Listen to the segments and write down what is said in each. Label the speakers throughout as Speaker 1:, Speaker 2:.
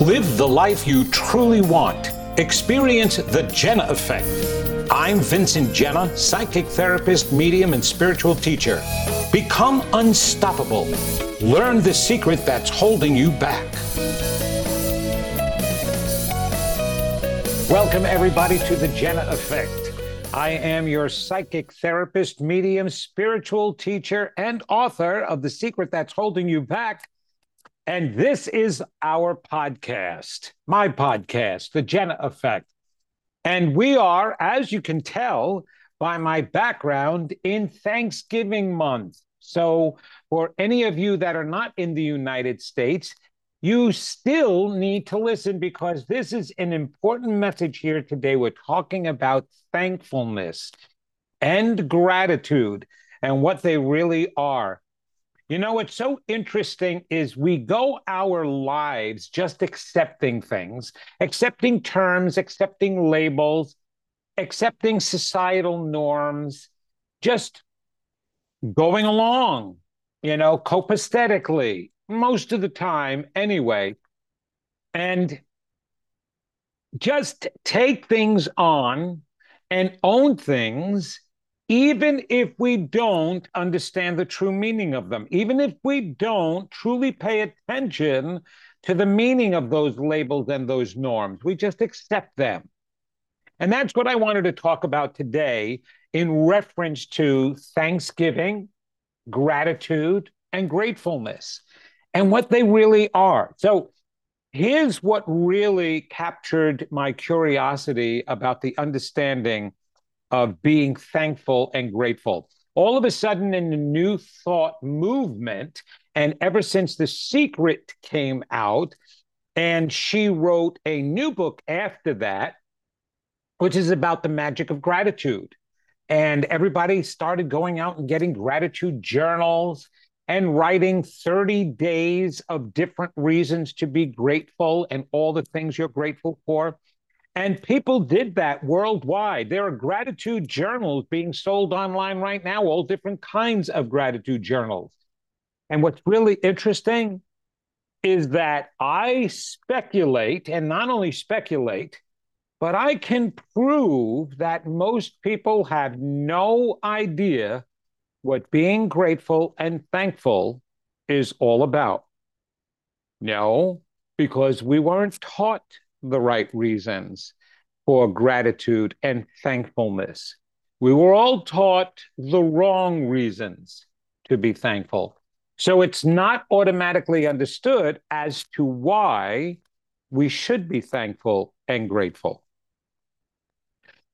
Speaker 1: Live the life you truly want. Experience the Genna Effect. I'm Vincent Genna, psychic therapist, medium, and spiritual teacher. Become unstoppable. Learn the secret that's holding you back. Welcome, everybody, to the Genna Effect. I am your psychic therapist, medium, spiritual teacher, and author of The Secret That's Holding You Back. And this is our podcast, my podcast, The Genna Effect. And we are, as you can tell by my background, in Thanksgiving month. So, for any of you that are not in the United States, you still need to listen because this is an important message here today. We're talking about thankfulness and gratitude and what they really are. You know, what's so interesting is we go our lives just accepting things, accepting terms, accepting labels, accepting societal norms, just going along, you know, copaesthetically, most of the time anyway. And just take things on and own things even if we don't understand the true meaning of them, even if we don't truly pay attention to the meaning of those labels and those norms, we just accept them. And that's what I wanted to talk about today in reference to Thanksgiving, gratitude, and gratefulness, and what they really are. So, here's what really captured my curiosity about the understanding of being thankful and grateful. All of a sudden, in the New Thought movement, and ever since The Secret came out, and she wrote a new book after that, which is about the magic of gratitude. And everybody started going out and getting gratitude journals and writing 30 days of different reasons to be grateful and all the things you're grateful for. And people did that worldwide. There are gratitude journals being sold online right now, all different kinds of gratitude journals. And what's really interesting is that I speculate, and not only speculate, but I can prove that most people have no idea what being grateful and thankful is all about. No, because we weren't taught the right reasons for gratitude and thankfulness. We were all taught the wrong reasons to be thankful. So it's not automatically understood as to why we should be thankful and grateful.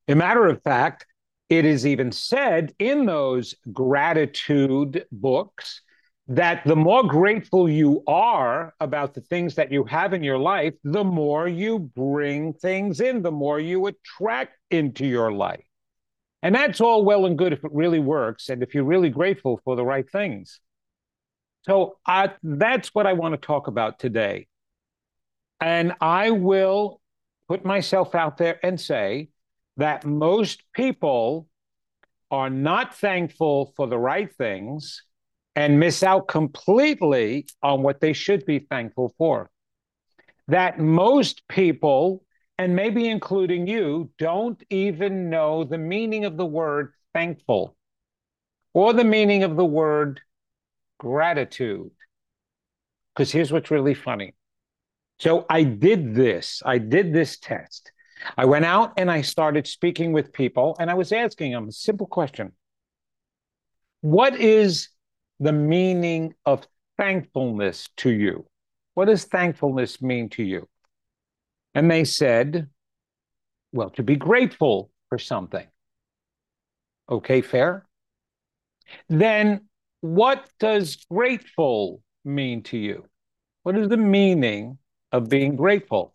Speaker 1: A matter of fact, it is even said in those gratitude books that the more grateful you are about the things that you have in your life, the more you bring things in, the more you attract into your life. And that's all well and good if it really works and if you're really grateful for the right things. So I, that's what I want to talk about today. And I will put myself out there and say that most people are not thankful for the right things and miss out completely on what they should be thankful for. That most people, and maybe including you, don't even know the meaning of the word thankful or the meaning of the word gratitude. Because here's what's really funny. So I did this, I did this test. I went out and I started speaking with people, and I was asking them a simple question What is the meaning of thankfulness to you? What does thankfulness mean to you? And they said, well, to be grateful for something. Okay, fair? Then what does grateful mean to you? What is the meaning of being grateful?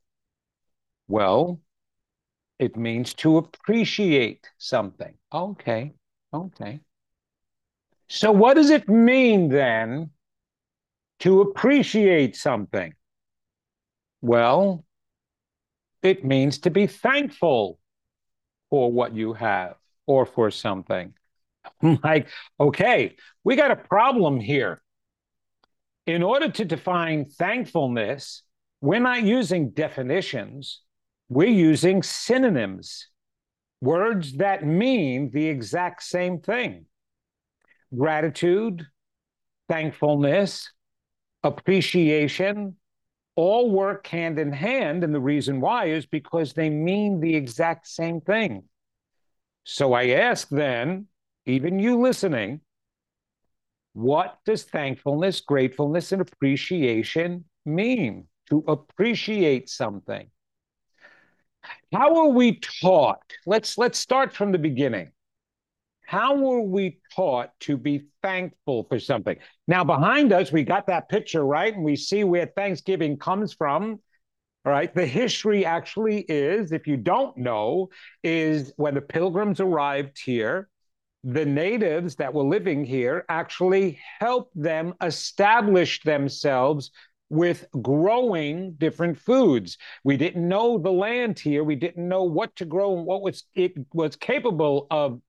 Speaker 1: Well, it means to appreciate something. Okay, okay. So, what does it mean then to appreciate something? Well, it means to be thankful for what you have or for something. Like, okay, we got a problem here. In order to define thankfulness, we're not using definitions, we're using synonyms, words that mean the exact same thing gratitude, thankfulness, appreciation, all work hand in hand. And the reason why is because they mean the exact same thing. So I ask then, even you listening, what does thankfulness, gratefulness, and appreciation mean? To appreciate something. How are we taught? Let's let's start from the beginning. How were we taught to be thankful for something? Now, behind us, we got that picture, right? And we see where Thanksgiving comes from. All right. The history actually is, if you don't know, is when the pilgrims arrived here, the natives that were living here actually helped them establish themselves with growing different foods. We didn't know the land here. We didn't know what to grow and what was it was capable of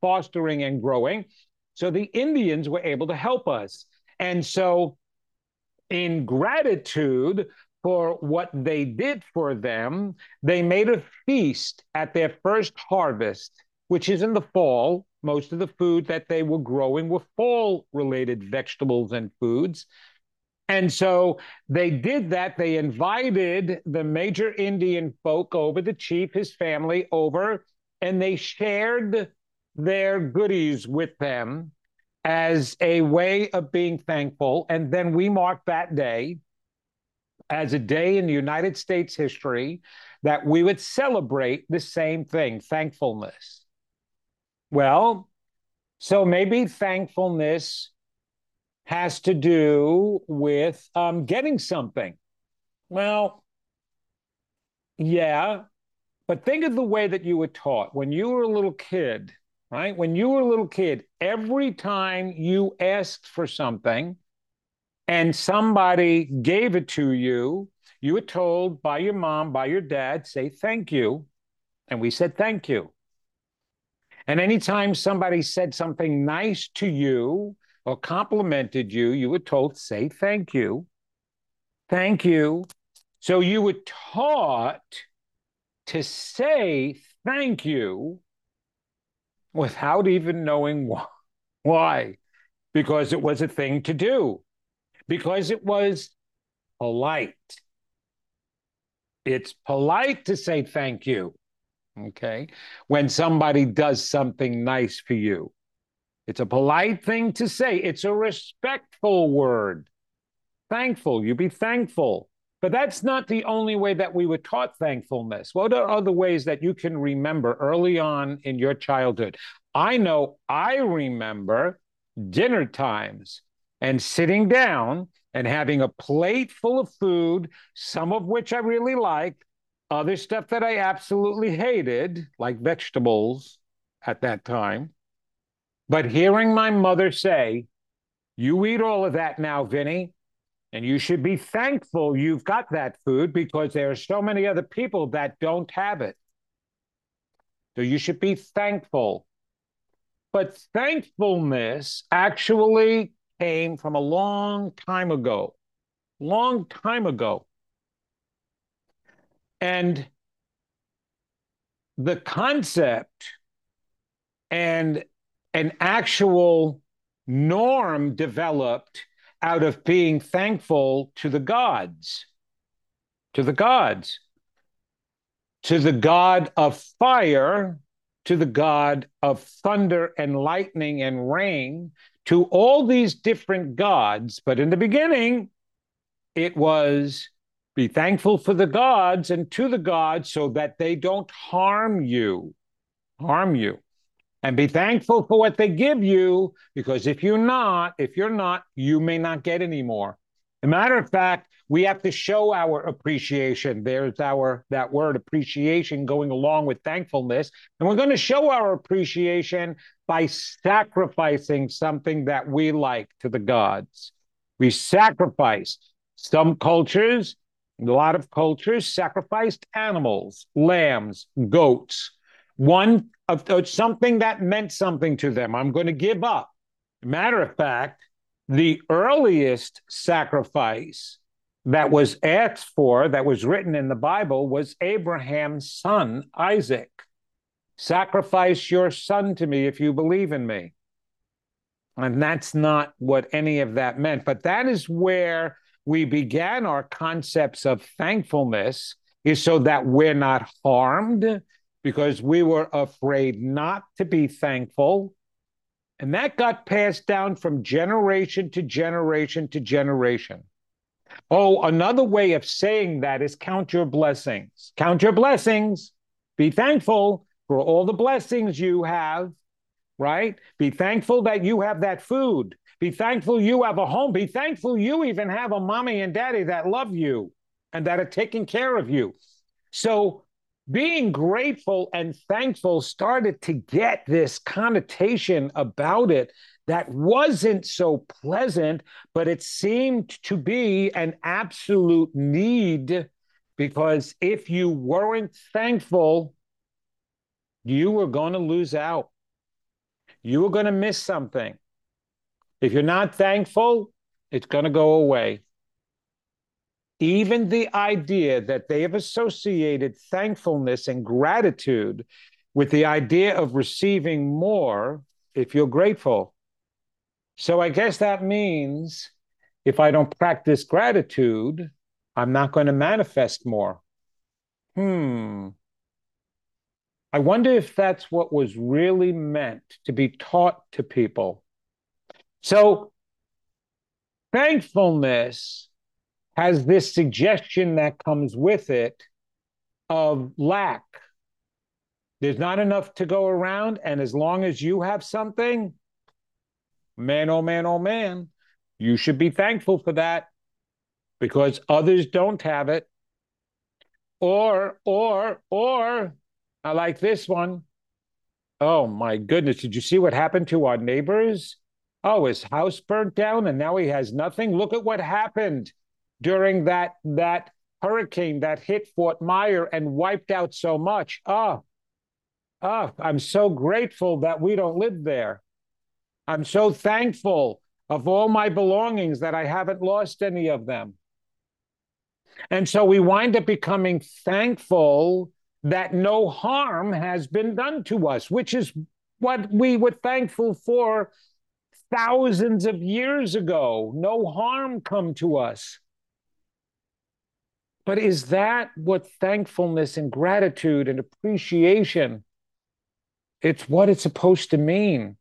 Speaker 1: fostering and growing. So the Indians were able to help us. And so, in gratitude for what they did for them, they made a feast at their first harvest, which is in the fall. Most of the food that they were growing were fall related vegetables and foods. And so they did that. They invited the major Indian folk over, the chief, his family over, and they shared their goodies with them as a way of being thankful. And then we mark that day as a day in the United States history that we would celebrate the same thing thankfulness. Well, so maybe thankfulness has to do with um, getting something. Well, yeah, but think of the way that you were taught when you were a little kid right? When you were a little kid, every time you asked for something and somebody gave it to you, you were told by your mom, by your dad, say thank you. And we said thank you. And anytime somebody said something nice to you or complimented you, you were told, say thank you. Thank you. So you were taught to say thank you without even knowing why. Because it was a thing to do, because it was polite. It's polite to say thank you, okay, when somebody does something nice for you. It's a polite thing to say, it's a respectful word. Thankful, you be thankful. But that's not the only way that we were taught thankfulness. What are other ways that you can remember early on in your childhood? I know I remember dinner times and sitting down and having a plate full of food, some of which I really liked, other stuff that I absolutely hated, like vegetables at that time. But hearing my mother say, You eat all of that now, Vinny. And you should be thankful you've got that food because there are so many other people that don't have it. So you should be thankful. But thankfulness actually came from a long time ago, long time ago. And the concept and an actual norm developed out of being thankful to the gods, to the gods, to the God of fire, to the God of thunder and lightning and rain, to all these different gods. But in the beginning, it was be thankful for the gods and to the gods so that they don't harm you, harm you. And be thankful for what they give you, because if you're not, if you're not, you may not get any more. A matter of fact, we have to show our appreciation. There's our that word appreciation going along with thankfulness. And we're going to show our appreciation by sacrificing something that we like to the gods. We sacrifice. Some cultures, a lot of cultures sacrificed animals, lambs, goats. One of, of something that meant something to them. I'm going to give up. Matter of fact, the earliest sacrifice that was asked for, that was written in the Bible, was Abraham's son, Isaac. Sacrifice your son to me if you believe in me. And that's not what any of that meant. But that is where we began our concepts of thankfulness, is so that we're not harmed because we were afraid not to be thankful. And that got passed down from generation to generation to generation. Oh, another way of saying that is count your blessings. Count your blessings. Be thankful for all the blessings you have, right? Be thankful that you have that food. Be thankful you have a home. Be thankful you even have a mommy and daddy that love you and that are taking care of you. So, being grateful and thankful started to get this connotation about it that wasn't so pleasant, but it seemed to be an absolute need because if you weren't thankful, you were going to lose out. You were going to miss something. If you're not thankful, it's going to go away. Even the idea that they have associated thankfulness and gratitude with the idea of receiving more if you're grateful. So I guess that means if I don't practice gratitude, I'm not going to manifest more. Hmm. I wonder if that's what was really meant to be taught to people. So, thankfulness has this suggestion that comes with it of lack. There's not enough to go around. And as long as you have something, man, oh man, oh man, you should be thankful for that because others don't have it. Or, or, or, I like this one. Oh my goodness, did you see what happened to our neighbors? Oh, his house burnt down and now he has nothing. Look at what happened during that that hurricane that hit Fort Myer and wiped out so much. Oh, oh, I'm so grateful that we don't live there. I'm so thankful of all my belongings that I haven't lost any of them. And so we wind up becoming thankful that no harm has been done to us, which is what we were thankful for thousands of years ago. No harm come to us. But is that what thankfulness and gratitude and appreciation? It's what it's supposed to mean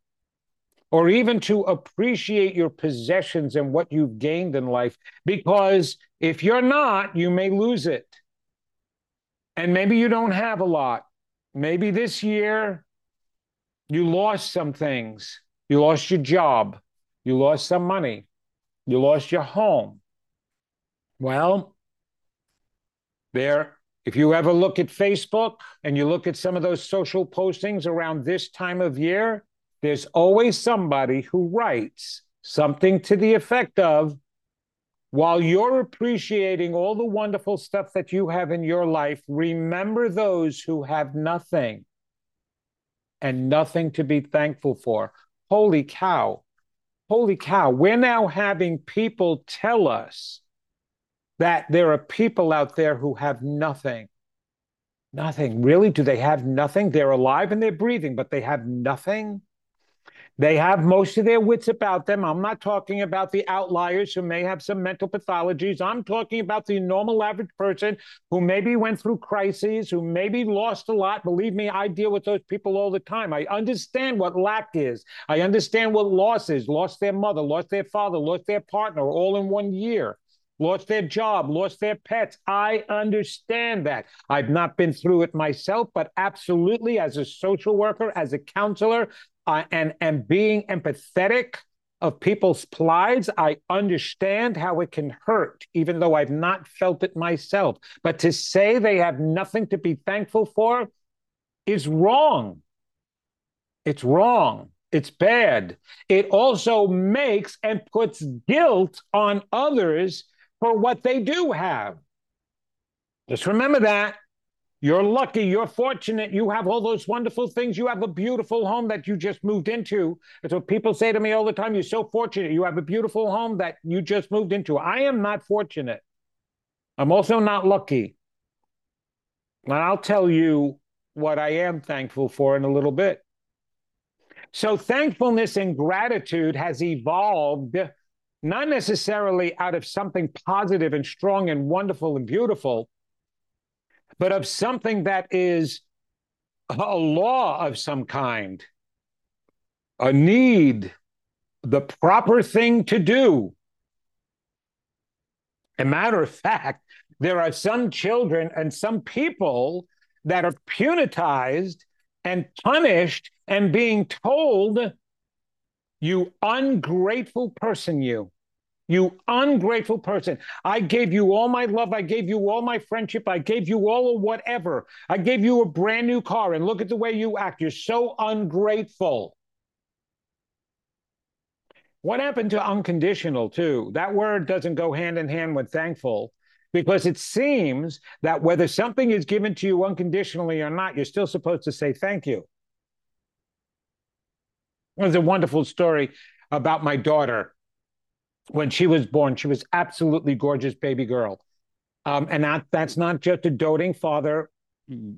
Speaker 1: or even to appreciate your possessions and what you've gained in life. Because if you're not, you may lose it. And maybe you don't have a lot. Maybe this year you lost some things. You lost your job. You lost some money. You lost your home. Well, there, if you ever look at Facebook and you look at some of those social postings around this time of year, there's always somebody who writes something to the effect of, while you're appreciating all the wonderful stuff that you have in your life, remember those who have nothing and nothing to be thankful for. Holy cow. Holy cow. We're now having people tell us that there are people out there who have nothing. Nothing. Really? Do they have nothing? They're alive and they're breathing, but they have nothing? They have most of their wits about them. I'm not talking about the outliers who may have some mental pathologies. I'm talking about the normal average person who maybe went through crises, who maybe lost a lot. Believe me, I deal with those people all the time. I understand what lack is. I understand what loss is. Lost their mother, lost their father, lost their partner all in one year. Lost their job, lost their pets. I understand that. I've not been through it myself, but absolutely, as a social worker, as a counselor, uh, and and being empathetic of people's plights, I understand how it can hurt, even though I've not felt it myself. But to say they have nothing to be thankful for is wrong. It's wrong. It's bad. It also makes and puts guilt on others for what they do have. Just remember that. You're lucky, you're fortunate, you have all those wonderful things. You have a beautiful home that you just moved into. That's what people say to me all the time. You're so fortunate. You have a beautiful home that you just moved into. I am not fortunate. I'm also not lucky. And I'll tell you what I am thankful for in a little bit. So, thankfulness and gratitude has evolved not necessarily out of something positive and strong and wonderful and beautiful, but of something that is a law of some kind, a need, the proper thing to do. A matter of fact, there are some children and some people that are punitized and punished and being told, you ungrateful person, you. You ungrateful person. I gave you all my love. I gave you all my friendship. I gave you all of whatever. I gave you a brand new car, and look at the way you act. You're so ungrateful. What happened to unconditional, too? That word doesn't go hand in hand with thankful because it seems that whether something is given to you unconditionally or not, you're still supposed to say thank you. There's a wonderful story about my daughter when she was born, she was absolutely gorgeous baby girl. Um, and that, that's not just a doting father.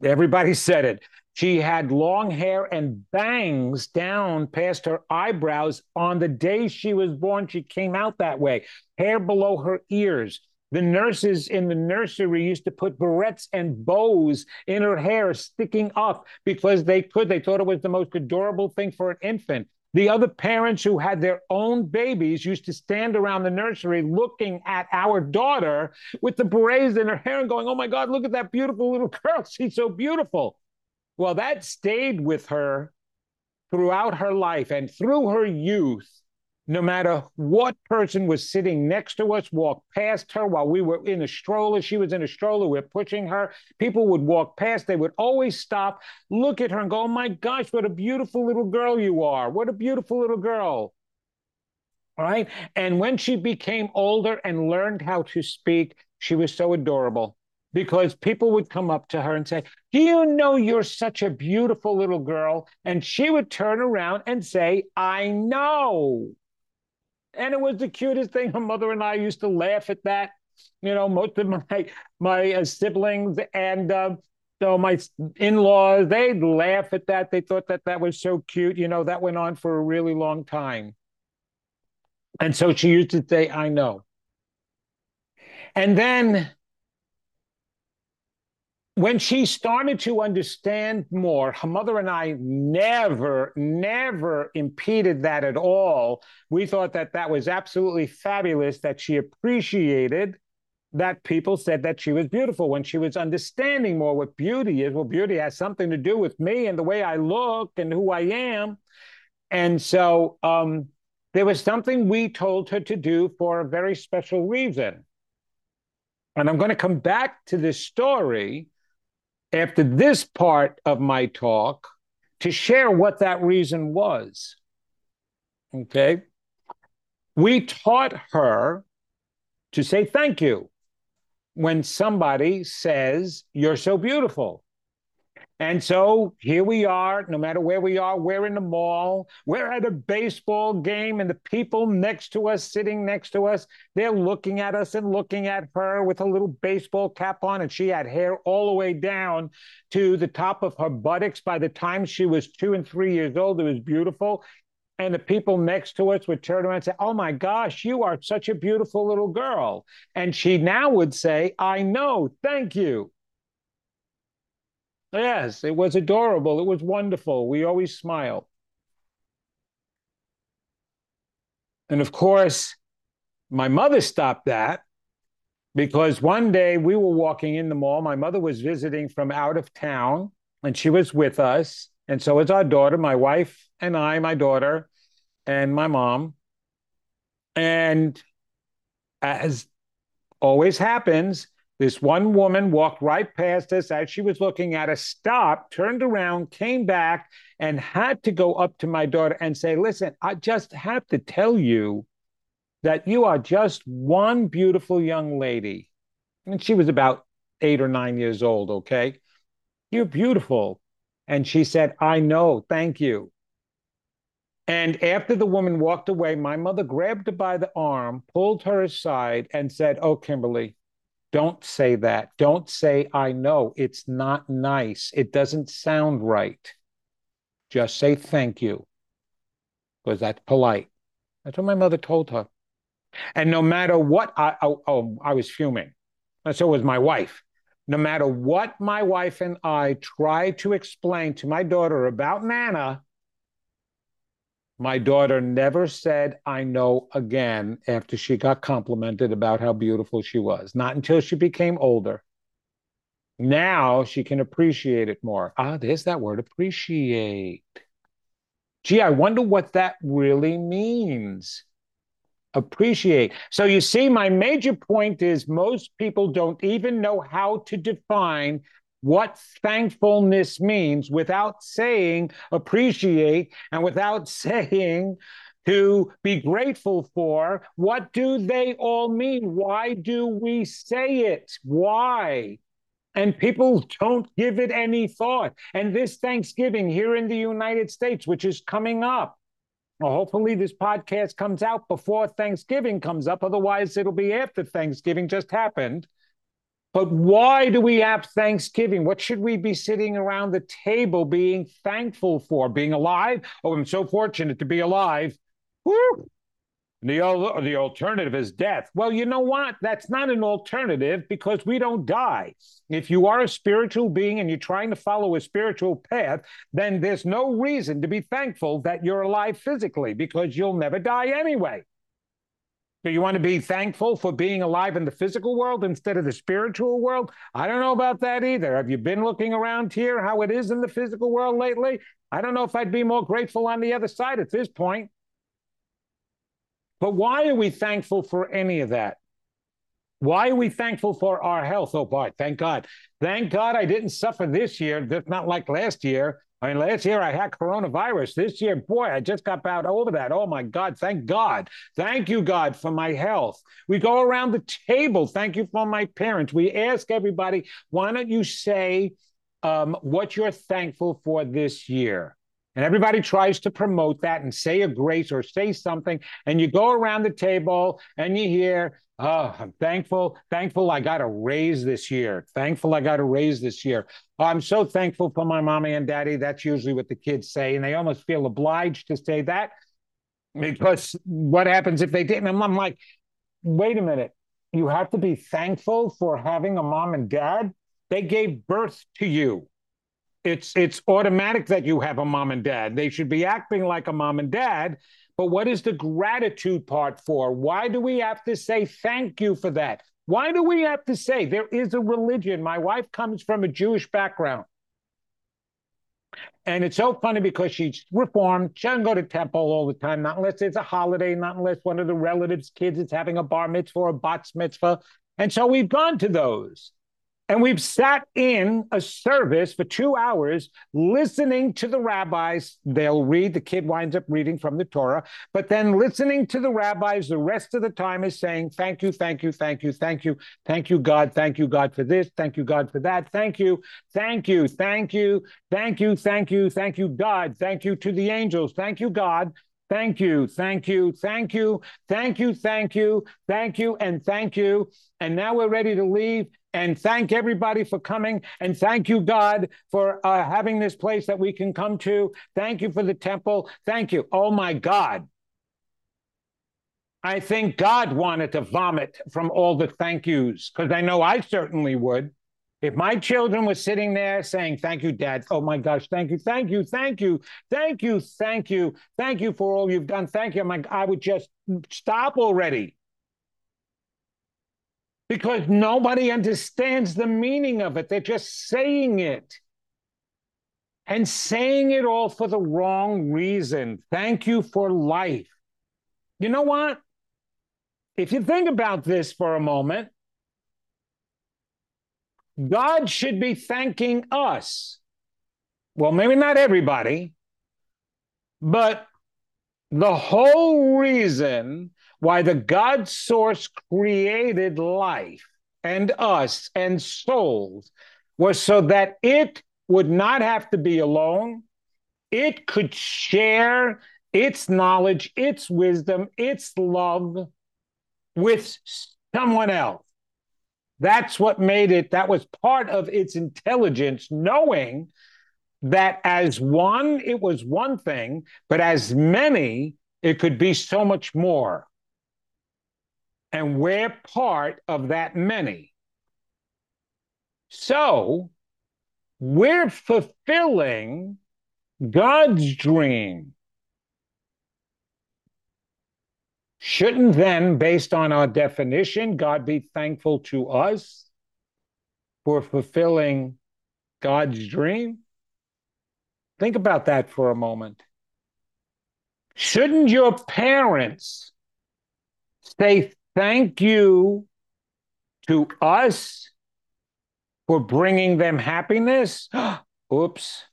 Speaker 1: Everybody said it. She had long hair and bangs down past her eyebrows. On the day she was born, she came out that way, hair below her ears. The nurses in the nursery used to put barrettes and bows in her hair sticking up because they could. They thought it was the most adorable thing for an infant. The other parents who had their own babies used to stand around the nursery looking at our daughter with the berets in her hair and going, Oh my God, look at that beautiful little girl. She's so beautiful. Well, that stayed with her throughout her life and through her youth no matter what person was sitting next to us, walked past her while we were in a stroller. She was in a stroller, we're pushing her. People would walk past, they would always stop, look at her, and go, Oh my gosh, what a beautiful little girl you are. What a beautiful little girl. Right. And when she became older and learned how to speak, she was so adorable because people would come up to her and say, Do you know you're such a beautiful little girl? And she would turn around and say, I know. And it was the cutest thing. Her mother and I used to laugh at that. You know, most of my my uh, siblings and uh, so my in-laws they'd laugh at that. They thought that that was so cute. You know, that went on for a really long time. And so she used to say, "I know." And then when she started to understand more, her mother and I never, never impeded that at all. We thought that that was absolutely fabulous, that she appreciated that people said that she was beautiful when she was understanding more what beauty is. Well, beauty has something to do with me and the way I look and who I am. And so um, there was something we told her to do for a very special reason. And I'm going to come back to this story after this part of my talk to share what that reason was. Okay. We taught her to say thank you when somebody says, You're so beautiful. And so here we are, no matter where we are, we're in the mall, we're at a baseball game, and the people next to us, sitting next to us, they're looking at us and looking at her with a little baseball cap on, and she had hair all the way down to the top of her buttocks. By the time she was two and three years old, it was beautiful. And the people next to us would turn around and say, Oh my gosh, you are such a beautiful little girl. And she now would say, I know, thank you. Yes, it was adorable. It was wonderful. We always smile. And of course, my mother stopped that because one day we were walking in the mall. My mother was visiting from out of town and she was with us. And so was our daughter, my wife and I, my daughter, and my mom. And as always happens, this one woman walked right past us as she was looking at us, stopped, turned around, came back, and had to go up to my daughter and say, Listen, I just have to tell you that you are just one beautiful young lady. And she was about eight or nine years old, okay? You're beautiful. And she said, I know, thank you. And after the woman walked away, my mother grabbed her by the arm, pulled her aside, and said, Oh, Kimberly, don't say that. Don't say, I know. It's not nice. It doesn't sound right. Just say thank you, because that's polite. That's what my mother told her. And no matter what, I, oh, oh, I was fuming. And so was my wife. No matter what my wife and I tried to explain to my daughter about Nana, my daughter never said, I know again after she got complimented about how beautiful she was. Not until she became older. Now she can appreciate it more. Ah, there's that word appreciate. Gee, I wonder what that really means. Appreciate. So you see, my major point is most people don't even know how to define what thankfulness means without saying appreciate and without saying to be grateful for. What do they all mean? Why do we say it? Why? And people don't give it any thought. And this Thanksgiving here in the United States, which is coming up, well, hopefully this podcast comes out before Thanksgiving comes up. Otherwise, it'll be after Thanksgiving just happened. But why do we have Thanksgiving? What should we be sitting around the table being thankful for? Being alive? Oh, I'm so fortunate to be alive. Woo! The, the alternative is death. Well, you know what? That's not an alternative because we don't die. If you are a spiritual being and you're trying to follow a spiritual path, then there's no reason to be thankful that you're alive physically because you'll never die anyway. Do you want to be thankful for being alive in the physical world instead of the spiritual world? I don't know about that either. Have you been looking around here how it is in the physical world lately? I don't know if I'd be more grateful on the other side at this point. But why are we thankful for any of that? Why are we thankful for our health? Oh, boy, thank God. Thank God I didn't suffer this year. That's not like last year. I mean, last year I had coronavirus. This year, boy, I just got out over that. Oh my God. Thank God. Thank you, God, for my health. We go around the table. Thank you for my parents. We ask everybody, why don't you say um, what you're thankful for this year? And everybody tries to promote that and say a grace or say something. And you go around the table and you hear, Oh, I'm thankful. Thankful I got a raise this year. Thankful I got a raise this year. Oh, I'm so thankful for my mommy and daddy. That's usually what the kids say. And they almost feel obliged to say that because what happens if they didn't? I'm like, wait a minute. You have to be thankful for having a mom and dad. They gave birth to you it's it's automatic that you have a mom and dad. They should be acting like a mom and dad. But what is the gratitude part for? Why do we have to say thank you for that? Why do we have to say there is a religion? My wife comes from a Jewish background. And it's so funny because she's reformed. She doesn't go to temple all the time, not unless it's a holiday, not unless one of the relatives' kids is having a bar mitzvah or a bat mitzvah. And so we've gone to those. And we've sat in a service for two hours listening to the rabbis. They'll read, the kid winds up reading from the Torah, but then listening to the rabbis the rest of the time is saying, Thank you, thank you, thank you, thank you, thank you, God, thank you, God, for this, thank you, God, for that, thank you, thank you, thank you, thank you, thank you, thank you, God, thank you to the angels, thank you, God. Thank you, thank you, thank you, thank you, thank you, thank you, and thank you. And now we're ready to leave and thank everybody for coming. And thank you, God, for uh, having this place that we can come to. Thank you for the temple. Thank you. Oh, my God. I think God wanted to vomit from all the thank yous because I know I certainly would. If my children were sitting there saying, Thank you, Dad. Oh my gosh, thank you, thank you, thank you, thank you, thank you, thank you for all you've done. Thank you. Like, I would just stop already because nobody understands the meaning of it. They're just saying it and saying it all for the wrong reason. Thank you for life. You know what? If you think about this for a moment, God should be thanking us. Well, maybe not everybody, but the whole reason why the God source created life and us and souls was so that it would not have to be alone. It could share its knowledge, its wisdom, its love with someone else. That's what made it, that was part of its intelligence, knowing that as one, it was one thing, but as many, it could be so much more. And we're part of that many. So we're fulfilling God's dream. Shouldn't then, based on our definition, God be thankful to us for fulfilling God's dream? Think about that for a moment. Shouldn't your parents say thank you to us for bringing them happiness? Oops.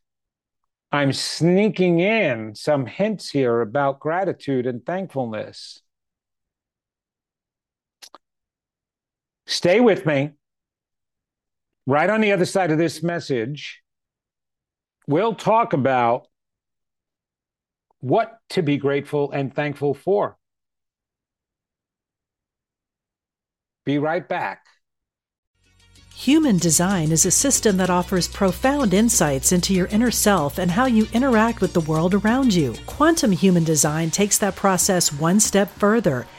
Speaker 1: I'm sneaking in some hints here about gratitude and thankfulness. Stay with me. Right on the other side of this message, we'll talk about what to be grateful and thankful for. Be right back.
Speaker 2: Human design is a system that offers profound insights into your inner self and how you interact with the world around you. Quantum human design takes that process one step further,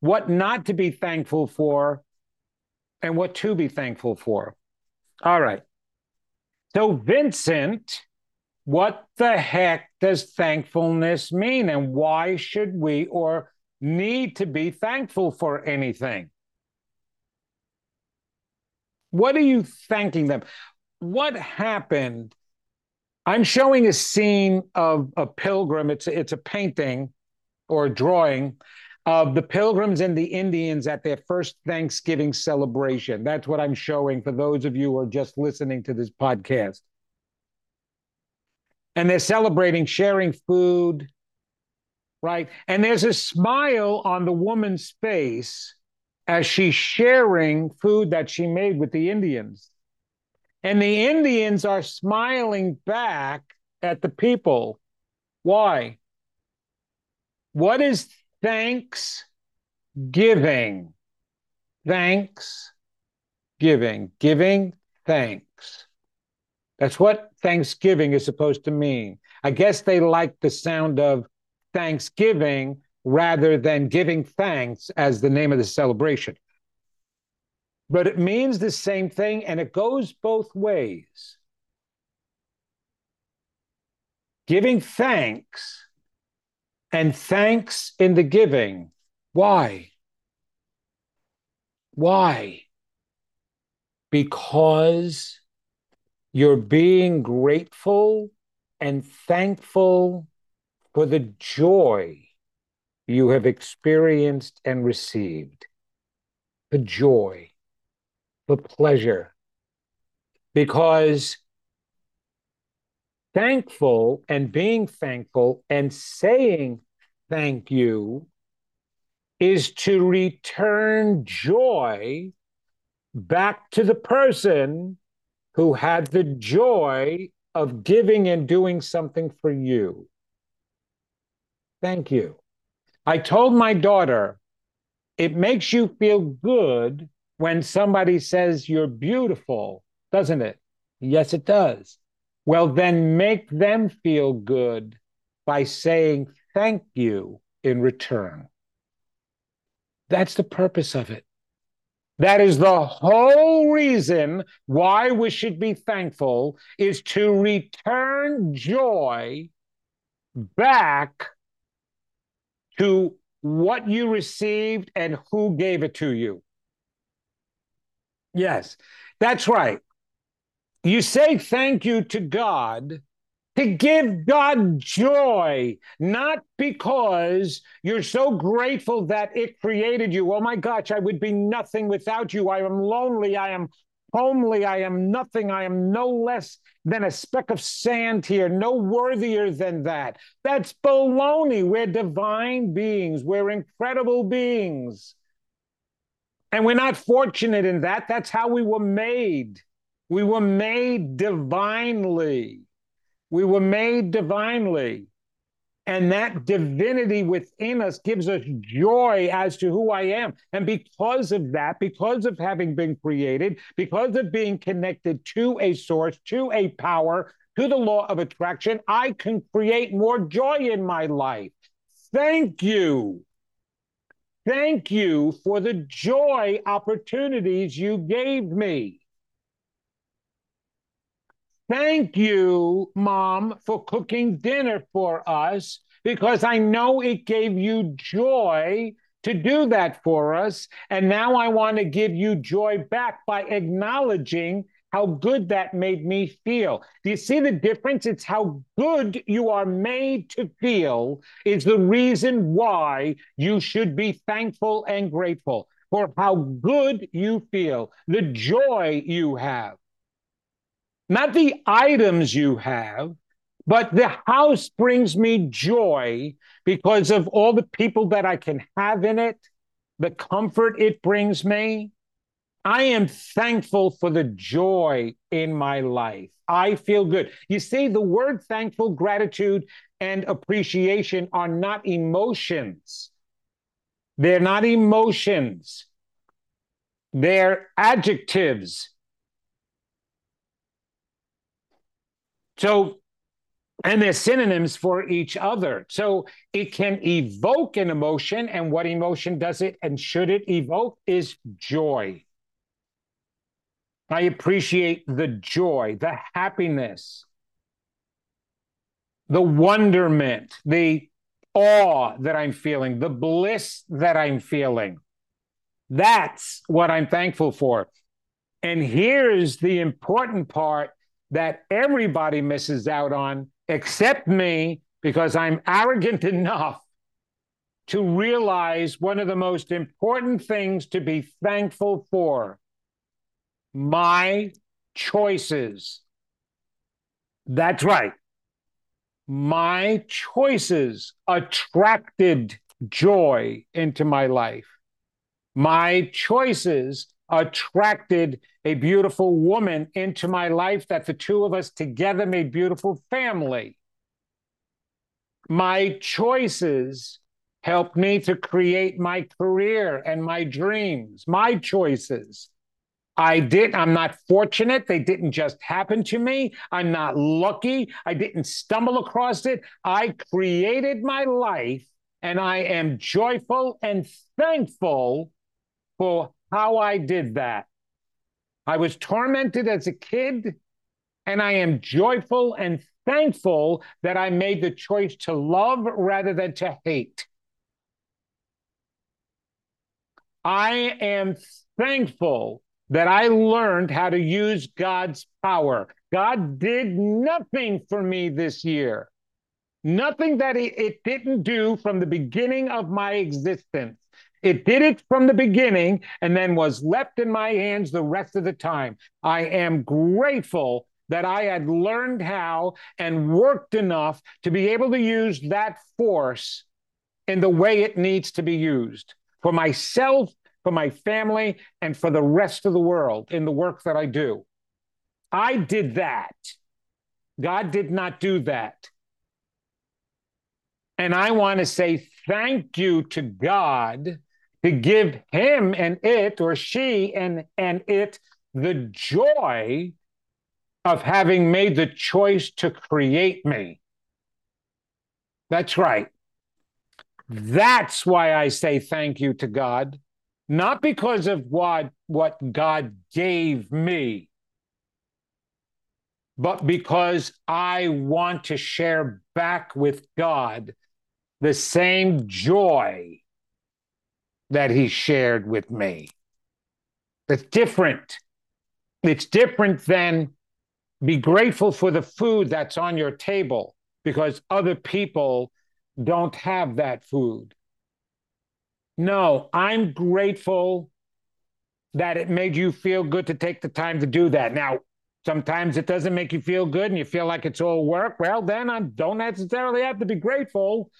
Speaker 1: what not to be thankful for, and what to be thankful for. All right. So, Vincent, what the heck does thankfulness mean? And why should we or need to be thankful for anything? What are you thanking them? What happened I'm showing a scene of a pilgrim. It's a, it's a painting or a drawing of the pilgrims and the Indians at their first Thanksgiving celebration. That's what I'm showing for those of you who are just listening to this podcast. And they're celebrating sharing food, right? And there's a smile on the woman's face as she's sharing food that she made with the Indians. And the Indians are smiling back at the people. Why? What is thanksgiving? Thanks giving, giving thanks. That's what Thanksgiving is supposed to mean. I guess they like the sound of Thanksgiving rather than giving thanks as the name of the celebration but it means the same thing and it goes both ways. Giving thanks and thanks in the giving. Why? Why? Because you're being grateful and thankful for the joy you have experienced and received. The joy the pleasure. Because thankful and being thankful and saying thank you is to return joy back to the person who had the joy of giving and doing something for you. Thank you. I told my daughter, it makes you feel good when somebody says you're beautiful, doesn't it? Yes, it does. Well, then make them feel good by saying thank you in return. That's the purpose of it. That is the whole reason why we should be thankful is to return joy back to what you received and who gave it to you. Yes, that's right. You say thank you to God to give God joy, not because you're so grateful that it created you. Oh my gosh, I would be nothing without you. I am lonely. I am homely. I am nothing. I am no less than a speck of sand here, no worthier than that. That's baloney. We're divine beings, we're incredible beings. And we're not fortunate in that. That's how we were made. We were made divinely. We were made divinely. And that divinity within us gives us joy as to who I am. And because of that, because of having been created, because of being connected to a source, to a power, to the law of attraction, I can create more joy in my life. Thank you. Thank you for the joy opportunities you gave me. Thank you, Mom, for cooking dinner for us because I know it gave you joy to do that for us. And now I want to give you joy back by acknowledging how good that made me feel. Do you see the difference? It's how good you are made to feel is the reason why you should be thankful and grateful for how good you feel, the joy you have not the items you have, but the house brings me joy because of all the people that I can have in it, the comfort it brings me. I am thankful for the joy in my life. I feel good. You see, the word thankful, gratitude, and appreciation are not emotions. They're not emotions, they're adjectives. So, and they're synonyms for each other. So it can evoke an emotion. And what emotion does it and should it evoke is joy. I appreciate the joy, the happiness, the wonderment, the awe that I'm feeling, the bliss that I'm feeling. That's what I'm thankful for. And here's the important part that everybody misses out on except me because I'm arrogant enough to realize one of the most important things to be thankful for my choices. That's right. My choices attracted joy into my life. My choices attracted a beautiful woman into my life that the two of us together made beautiful family. My choices helped me to create my career and my dreams, my choices. I did. I'm not fortunate. They didn't just happen to me. I'm not lucky. I didn't stumble across it. I created my life and I am joyful and thankful for how I did that. I was tormented as a kid, and I am joyful and thankful that I made the choice to love rather than to hate. I am thankful that I learned how to use God's power. God did nothing for me this year, nothing that it didn't do from the beginning of my existence. It did it from the beginning and then was left in my hands the rest of the time. I am grateful that I had learned how and worked enough to be able to use that force in the way it needs to be used for myself, for my family, and for the rest of the world in the work that I do. I did that. God did not do that. And I want to say thank you to God to give him and it or she and and it the joy of having made the choice to create me. That's right. That's why I say thank you to God, not because of what, what God gave me, but because I want to share back with God the same joy that He shared with me. It's different. It's different than be grateful for the food that's on your table because other people don't have that food. No, I'm grateful that it made you feel good to take the time to do that. Now, sometimes it doesn't make you feel good and you feel like it's all work. Well, then I don't necessarily have to be grateful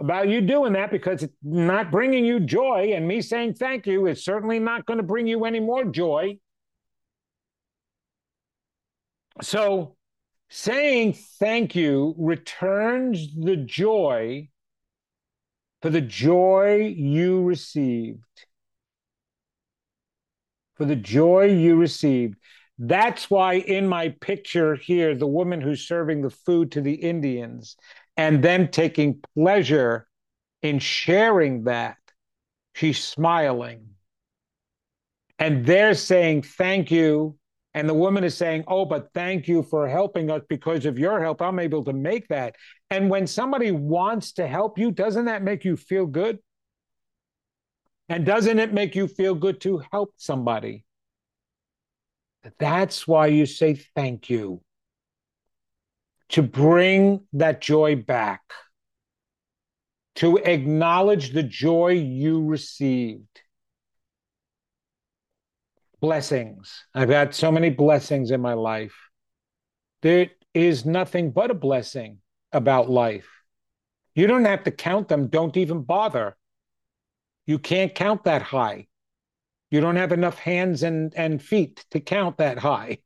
Speaker 1: about you doing that because it's not bringing you joy. And me saying thank you is certainly not going to bring you any more joy. So saying thank you returns the joy for the joy you received. For the joy you received. That's why in my picture here, the woman who's serving the food to the Indians and then taking pleasure in sharing that, she's smiling. And they're saying, Thank you and the woman is saying, Oh, but thank you for helping us because of your help. I'm able to make that. And when somebody wants to help you, doesn't that make you feel good? And doesn't it make you feel good to help somebody? That's why you say thank you. To bring that joy back, to acknowledge the joy you received blessings. I've had so many blessings in my life. There is nothing but a blessing about life. You don't have to count them, don't even bother. You can't count that high. You don't have enough hands and, and feet to count that high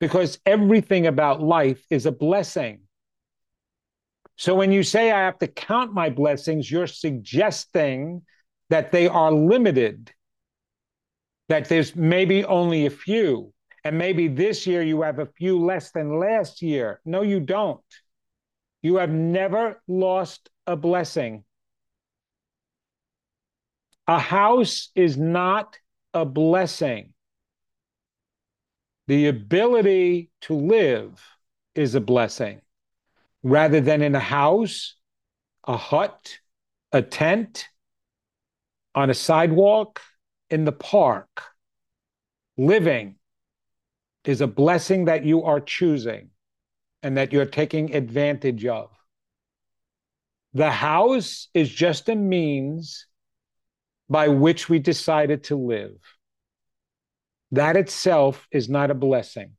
Speaker 1: because everything about life is a blessing. So when you say I have to count my blessings, you're suggesting that they are limited that there's maybe only a few. And maybe this year you have a few less than last year. No, you don't. You have never lost a blessing. A house is not a blessing. The ability to live is a blessing rather than in a house, a hut, a tent, on a sidewalk, in the park, living is a blessing that you are choosing and that you're taking advantage of. The house is just a means by which we decided to live. That itself is not a blessing.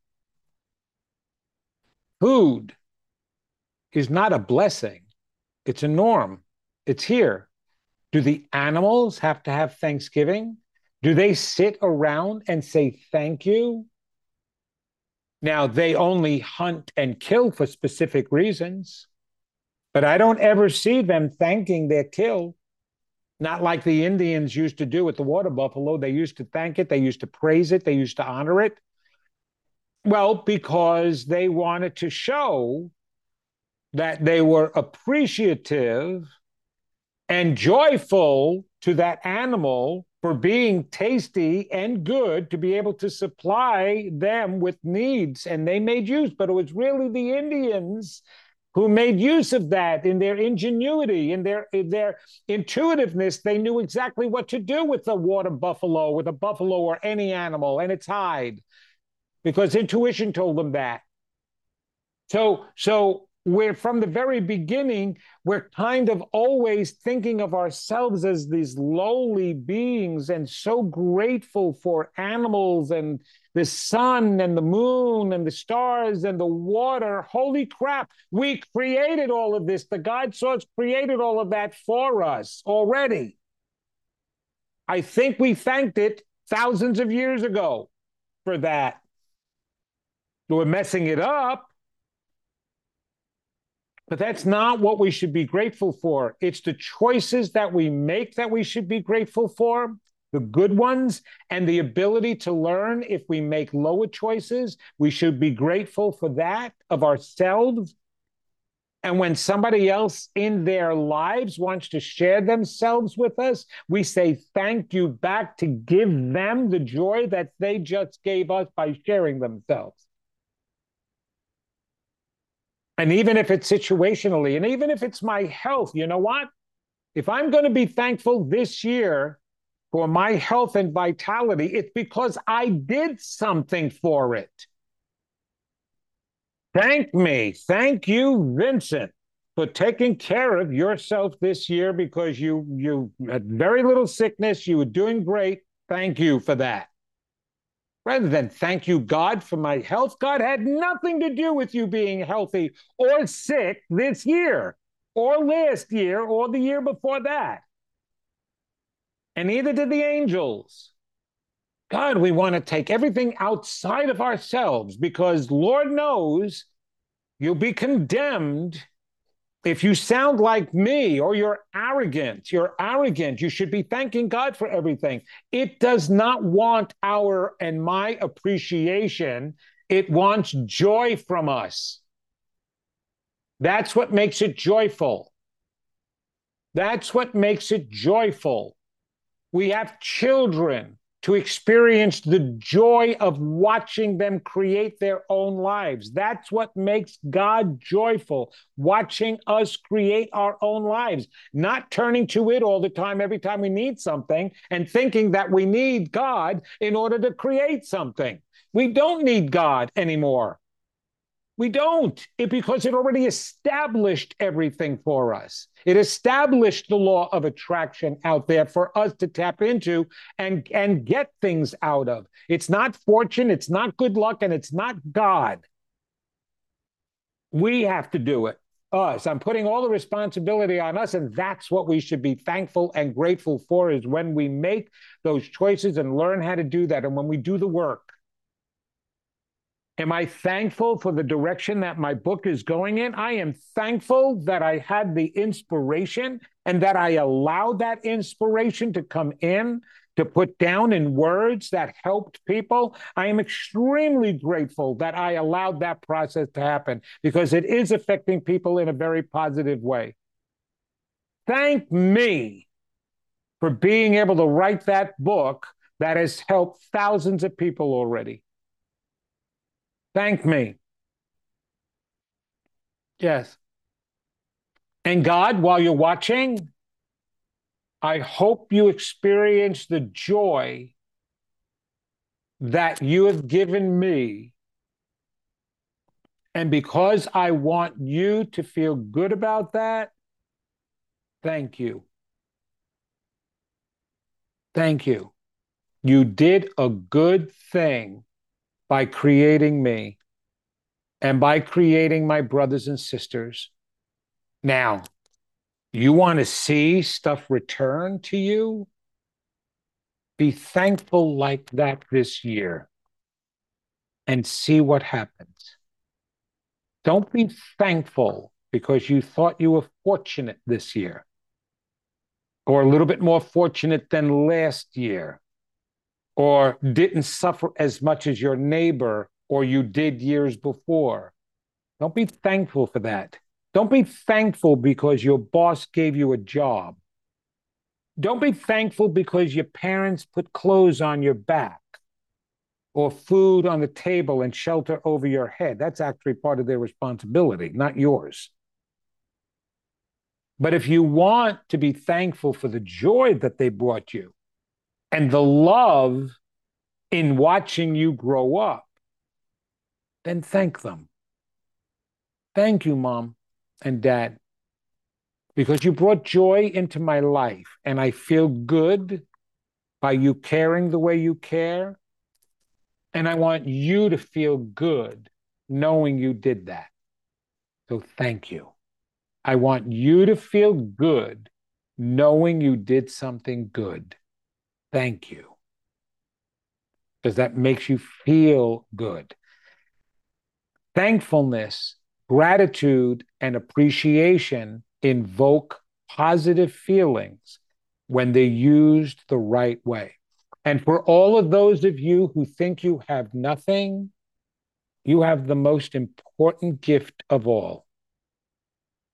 Speaker 1: Food is not a blessing, it's a norm. It's here. Do the animals have to have Thanksgiving? Do they sit around and say thank you? Now, they only hunt and kill for specific reasons, but I don't ever see them thanking their kill. Not like the Indians used to do with the water buffalo. They used to thank it, they used to praise it, they used to honor it. Well, because they wanted to show that they were appreciative and joyful to that animal for being tasty and good to be able to supply them with needs. And they made use, but it was really the Indians who made use of that in their ingenuity, in their in their intuitiveness. They knew exactly what to do with the water buffalo, with a buffalo or any animal and its hide, because intuition told them that. So so we're from the very beginning, we're kind of always thinking of ourselves as these lowly beings and so grateful for animals and the sun and the moon and the stars and the water. Holy crap, we created all of this. The God source created all of that for us already. I think we thanked it thousands of years ago for that. We're messing it up But that's not what we should be grateful for. It's the choices that we make that we should be grateful for, the good ones, and the ability to learn if we make lower choices. We should be grateful for that of ourselves and when somebody else in their lives wants to share themselves with us, we say thank you back to give them the joy that they just gave us by sharing themselves. And even if it's situationally, and even if it's my health, you know what? If I'm going to be thankful this year for my health and vitality, it's because I did something for it. Thank me. Thank you, Vincent, for taking care of yourself this year because you you had very little sickness. You were doing great. Thank you for that. Rather than thank you, God, for my health, God had nothing to do with you being healthy or sick this year, or last year, or the year before that. And neither did the angels. God, we want to take everything outside of ourselves because Lord knows you'll be condemned if you sound like me or you're arrogant. You're arrogant. You should be thanking God for everything. It does not want our and my appreciation, it wants joy from us. That's what makes it joyful. That's what makes it joyful. We have children to experience the joy of watching them create their own lives. That's what makes God joyful, watching us create our own lives, not turning to it all the time every time we need something and thinking that we need God in order to create something. We don't need God anymore. We don't, it, because it already established everything for us. It established the law of attraction out there for us to tap into and, and get things out of. It's not fortune, it's not good luck, and it's not God. We have to do it. Us. I'm putting all the responsibility on us, and that's what we should be thankful and grateful for is when we make those choices and learn how to do that. And when we do the work, Am I thankful for the direction that my book is going in? I am thankful that I had the inspiration and that I allowed that inspiration to come in to put down in words that helped people. I am extremely grateful that I allowed that process to happen because it is affecting people in a very positive way. Thank me for being able to write that book that has helped thousands of people already. Thank me. Yes. And God, while you're watching, I hope you experience the joy that you have given me. And because I want you to feel good about that, thank you. Thank you. You did a good thing by creating me and by creating my brothers and sisters. Now, you want to see stuff return to you? Be thankful like that this year and see what happens. Don't be thankful because you thought you were fortunate this year or a little bit more fortunate than last year or didn't suffer as much as your neighbor or you did years before. Don't be thankful for that. Don't be thankful because your boss gave you a job. Don't be thankful because your parents put clothes on your back or food on the table and shelter over your head. That's actually part of their responsibility, not yours. But if you want to be thankful for the joy that they brought you, and the love in watching you grow up, then thank them. Thank you, mom and dad, because you brought joy into my life, and I feel good by you caring the way you care. And I want you to feel good knowing you did that. So thank you. I want you to feel good knowing you did something good. Thank you. Because that makes you feel good. Thankfulness gratitude and appreciation invoke positive feelings when they're used the right way. And for all of those of you who think you have nothing, you have the most important gift of all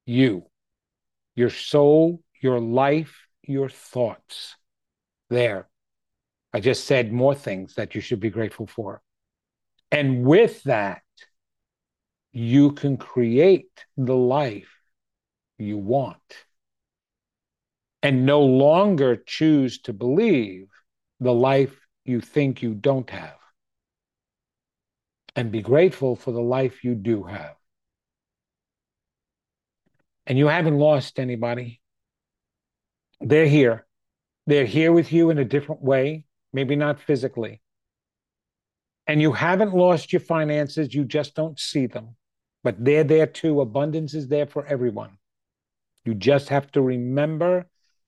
Speaker 1: you, your soul, your life, your thoughts. There. I just said more things that you should be grateful for. And with that, you can create the life you want and no longer choose to believe the life you think you don't have. And be grateful for the life you do have. And you haven't lost anybody. They're here. They're here with you in a different way, maybe not physically. And you haven't lost your finances, you just don't see them. But they're there too. Abundance is there for everyone. You just have to remember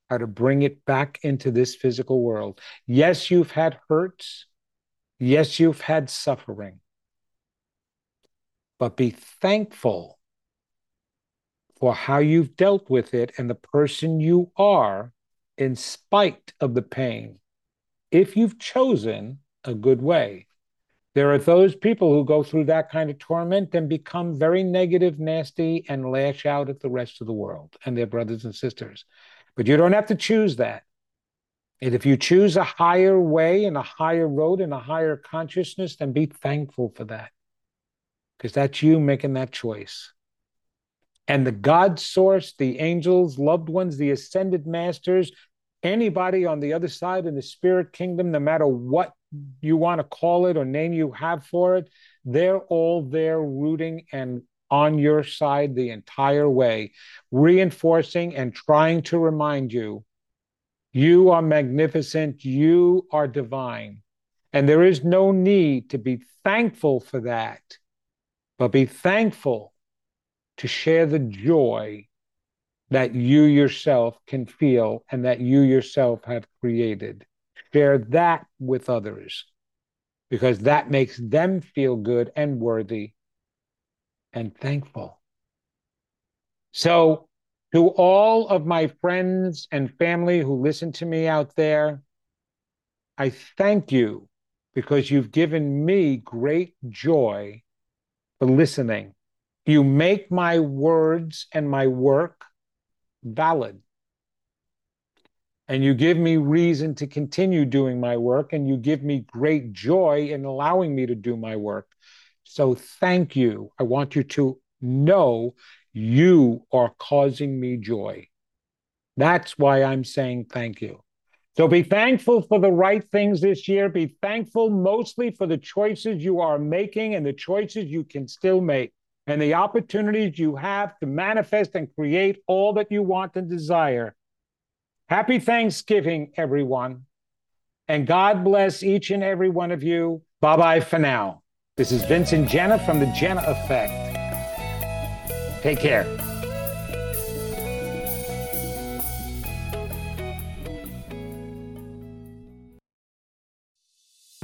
Speaker 1: how to bring it back into this physical world. Yes, you've had hurts. Yes, you've had suffering. But be thankful for how you've dealt with it and the person you are in spite of the pain, if you've chosen a good way. There are those people who go through that kind of torment and become very negative, nasty, and lash out at the rest of the world and their brothers and sisters. But you don't have to choose that. And if you choose a higher way and a higher road and a higher consciousness, then be thankful for that. Because that's you making that choice. And the God source, the angels, loved ones, the ascended masters, anybody on the other side in the spirit kingdom, no matter what you want to call it or name you have for it, they're all there rooting and on your side the entire way, reinforcing and trying to remind you you are magnificent, you are divine. And there is no need to be thankful for that, but be thankful to share the joy that you yourself can feel and that you yourself have created. Share that with others because that makes them feel good and worthy and thankful. So, to all of my friends and family who listen to me out there, I thank you because you've given me great joy for listening. You make my words and my work valid. And you give me reason to continue doing my work, and you give me great joy in allowing me to do my work. So thank you. I want you to know you are causing me joy. That's why I'm saying thank you. So be thankful for the right things this year. Be thankful mostly for the choices you are making and the choices you can still make and the opportunities you have to manifest and create all that you want and desire. Happy Thanksgiving, everyone. And God bless each and every one of you. Bye bye for now. This is Vincent Genna from The Genna Effect. Take care.